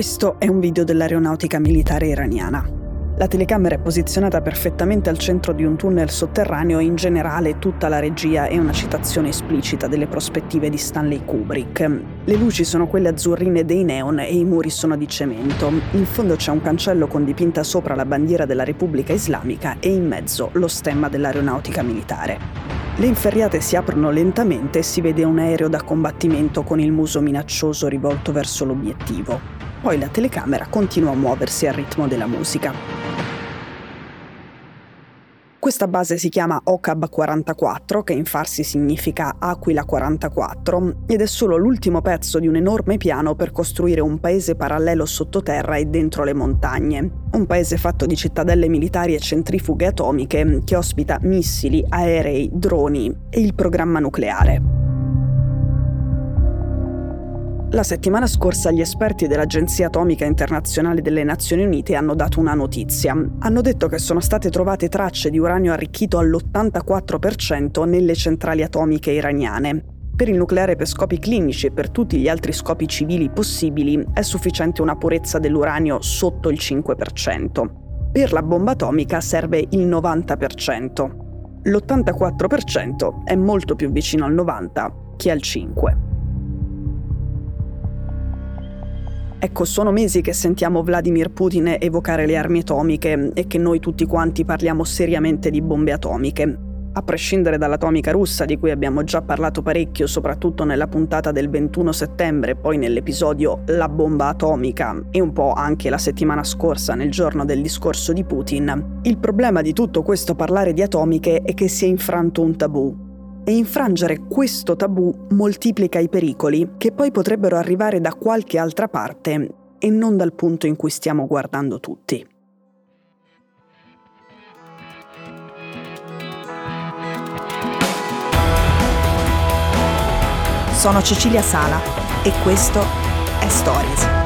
Questo è un video dell'aeronautica militare iraniana. La telecamera è posizionata perfettamente al centro di un tunnel sotterraneo e in generale tutta la regia è una citazione esplicita delle prospettive di Stanley Kubrick. Le luci sono quelle azzurrine dei neon e i muri sono di cemento. In fondo c'è un cancello con dipinta sopra la bandiera della Repubblica Islamica e in mezzo lo stemma dell'aeronautica militare. Le inferriate si aprono lentamente e si vede un aereo da combattimento con il muso minaccioso rivolto verso l'obiettivo. Poi la telecamera continua a muoversi al ritmo della musica. Questa base si chiama OCAB 44, che in farsi significa Aquila 44, ed è solo l'ultimo pezzo di un enorme piano per costruire un paese parallelo sottoterra e dentro le montagne. Un paese fatto di cittadelle militari e centrifughe atomiche che ospita missili, aerei, droni e il programma nucleare. La settimana scorsa gli esperti dell'Agenzia Atomica Internazionale delle Nazioni Unite hanno dato una notizia. Hanno detto che sono state trovate tracce di uranio arricchito all'84% nelle centrali atomiche iraniane. Per il nucleare per scopi clinici e per tutti gli altri scopi civili possibili è sufficiente una purezza dell'uranio sotto il 5%. Per la bomba atomica serve il 90%. L'84% è molto più vicino al 90% che al 5%. Ecco, sono mesi che sentiamo Vladimir Putin evocare le armi atomiche e che noi tutti quanti parliamo seriamente di bombe atomiche. A prescindere dall'atomica russa, di cui abbiamo già parlato parecchio, soprattutto nella puntata del 21 settembre, poi nell'episodio La bomba atomica e un po' anche la settimana scorsa nel giorno del discorso di Putin, il problema di tutto questo parlare di atomiche è che si è infranto un tabù, e infrangere questo tabù moltiplica i pericoli che poi potrebbero arrivare da qualche altra parte e non dal punto in cui stiamo guardando tutti. Sono Cecilia Sala e questo è Stories.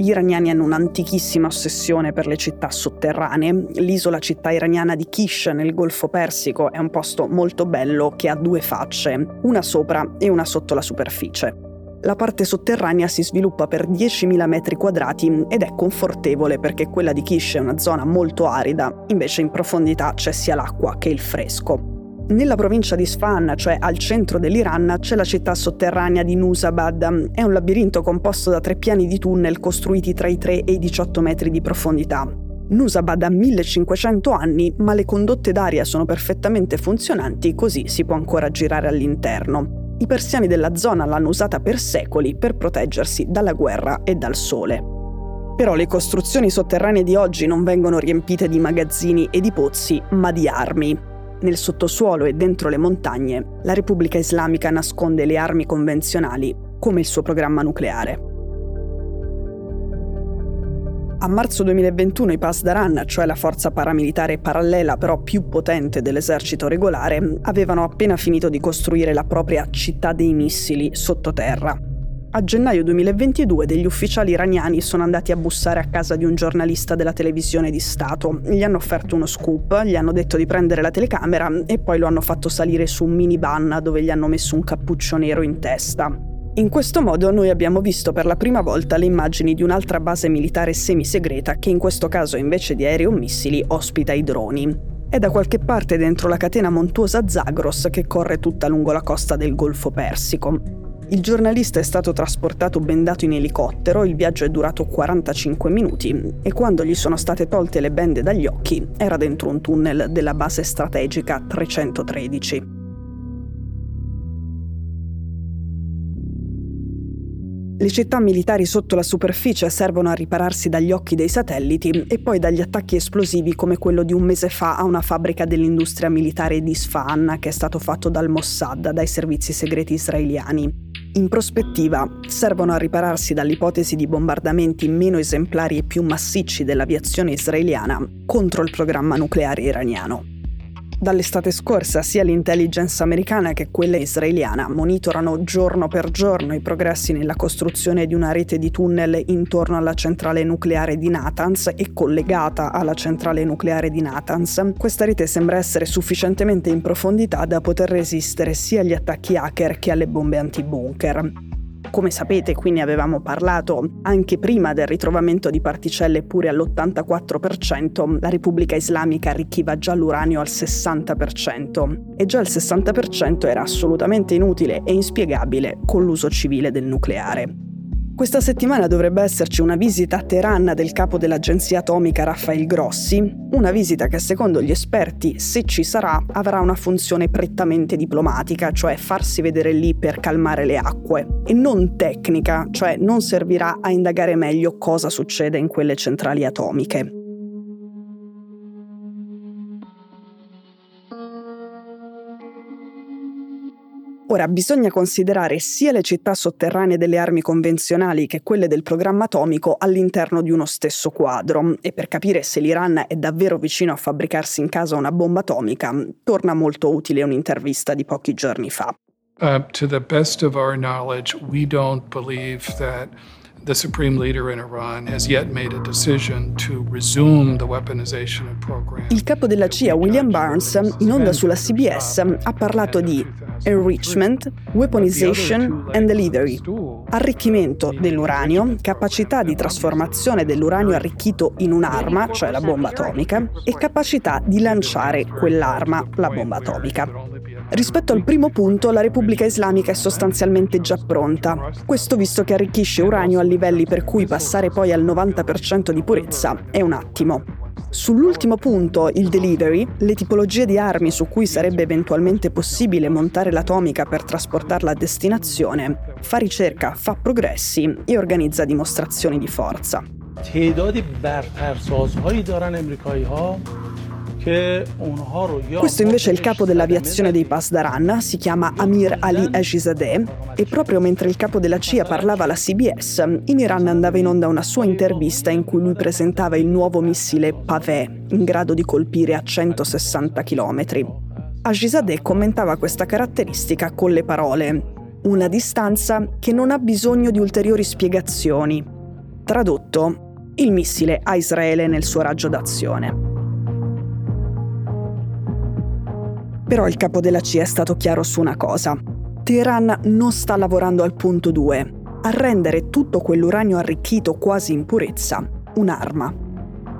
Gli iraniani hanno un'antichissima ossessione per le città sotterranee. L'isola città iraniana di Kish nel Golfo Persico è un posto molto bello che ha due facce, una sopra e una sotto la superficie. La parte sotterranea si sviluppa per 10.000 metri quadrati ed è confortevole perché quella di Kish è una zona molto arida, invece in profondità c'è sia l'acqua che il fresco. Nella provincia di Sfahan, cioè al centro dell'Iran, c'è la città sotterranea di Nusabad. È un labirinto composto da tre piani di tunnel costruiti tra i 3 e i 18 metri di profondità. Nusabad ha 1500 anni, ma le condotte d'aria sono perfettamente funzionanti, così si può ancora girare all'interno. I persiani della zona l'hanno usata per secoli per proteggersi dalla guerra e dal sole. Però le costruzioni sotterranee di oggi non vengono riempite di magazzini e di pozzi, ma di armi nel sottosuolo e dentro le montagne, la Repubblica Islamica nasconde le armi convenzionali come il suo programma nucleare. A marzo 2021 i Pasdaran, cioè la forza paramilitare parallela però più potente dell'esercito regolare, avevano appena finito di costruire la propria città dei missili sottoterra, a gennaio 2022 degli ufficiali iraniani sono andati a bussare a casa di un giornalista della televisione di Stato. Gli hanno offerto uno scoop, gli hanno detto di prendere la telecamera e poi lo hanno fatto salire su un minivan dove gli hanno messo un cappuccio nero in testa. In questo modo noi abbiamo visto per la prima volta le immagini di un'altra base militare semisegreta che in questo caso invece di aerei o missili ospita i droni. È da qualche parte dentro la catena montuosa Zagros che corre tutta lungo la costa del Golfo Persico. Il giornalista è stato trasportato bendato in elicottero, il viaggio è durato 45 minuti e quando gli sono state tolte le bende dagli occhi era dentro un tunnel della base strategica 313. Le città militari sotto la superficie servono a ripararsi dagli occhi dei satelliti e poi dagli attacchi esplosivi come quello di un mese fa a una fabbrica dell'industria militare di Isfahan che è stato fatto dal Mossad, dai servizi segreti israeliani. In prospettiva, servono a ripararsi dall'ipotesi di bombardamenti meno esemplari e più massicci dell'aviazione israeliana contro il programma nucleare iraniano. Dall'estate scorsa sia l'intelligence americana che quella israeliana monitorano giorno per giorno i progressi nella costruzione di una rete di tunnel intorno alla centrale nucleare di Natanz e collegata alla centrale nucleare di Natanz. Questa rete sembra essere sufficientemente in profondità da poter resistere sia agli attacchi hacker che alle bombe antibunker. Come sapete, qui ne avevamo parlato anche prima del ritrovamento di particelle pure all'84%, la Repubblica Islamica arricchiva già l'uranio al 60% e già il 60% era assolutamente inutile e inspiegabile con l'uso civile del nucleare. Questa settimana dovrebbe esserci una visita a Teheran del capo dell'agenzia atomica Raffaele Grossi, una visita che secondo gli esperti, se ci sarà, avrà una funzione prettamente diplomatica, cioè farsi vedere lì per calmare le acque, e non tecnica, cioè non servirà a indagare meglio cosa succede in quelle centrali atomiche. Ora bisogna considerare sia le città sotterranee delle armi convenzionali che quelle del programma atomico all'interno di uno stesso quadro e per capire se l'Iran è davvero vicino a fabbricarsi in casa una bomba atomica torna molto utile un'intervista di pochi giorni fa. Uh, to the best of our knowledge, we don't believe that the supreme leader in Iran has yet made a decision to resume the weaponization program. Il capo della CIA, William Barnes, in onda sulla CBS, ha parlato di enrichment, weaponization and delivery, arricchimento dell'uranio, capacità di trasformazione dell'uranio arricchito in un'arma, cioè la bomba atomica, e capacità di lanciare quell'arma, la bomba atomica. Rispetto al primo punto, la Repubblica Islamica è sostanzialmente già pronta. Questo visto che arricchisce uranio a livelli per cui passare poi al 90% di purezza è un attimo. Sull'ultimo punto, il delivery, le tipologie di armi su cui sarebbe eventualmente possibile montare l'atomica per trasportarla a destinazione, fa ricerca, fa progressi e organizza dimostrazioni di forza. تعدادی برترسازهایی دارن امریکایی ها questo invece è il capo dell'aviazione dei Pasdaran, si chiama Amir Ali Ajizadeh e proprio mentre il capo della CIA parlava alla CBS, in Iran andava in onda una sua intervista in cui lui presentava il nuovo missile Pavé, in grado di colpire a 160 km. Ajizadeh commentava questa caratteristica con le parole una distanza che non ha bisogno di ulteriori spiegazioni. Tradotto, il missile a Israele nel suo raggio d'azione. Però il capo della CIA è stato chiaro su una cosa. Teheran non sta lavorando al punto 2, a rendere tutto quell'uranio arricchito quasi in purezza un'arma.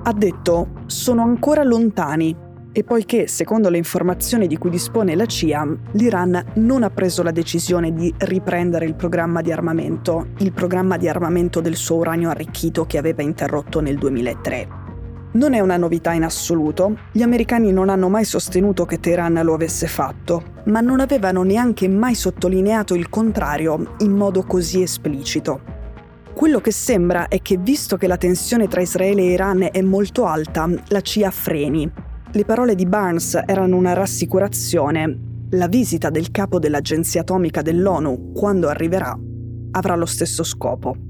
Ha detto sono ancora lontani e poiché, secondo le informazioni di cui dispone la CIA, l'Iran non ha preso la decisione di riprendere il programma di armamento, il programma di armamento del suo uranio arricchito che aveva interrotto nel 2003. Non è una novità in assoluto, gli americani non hanno mai sostenuto che Teheran lo avesse fatto, ma non avevano neanche mai sottolineato il contrario in modo così esplicito. Quello che sembra è che visto che la tensione tra Israele e Iran è molto alta, la CIA freni. Le parole di Barnes erano una rassicurazione. La visita del capo dell'Agenzia Atomica dell'ONU, quando arriverà, avrà lo stesso scopo.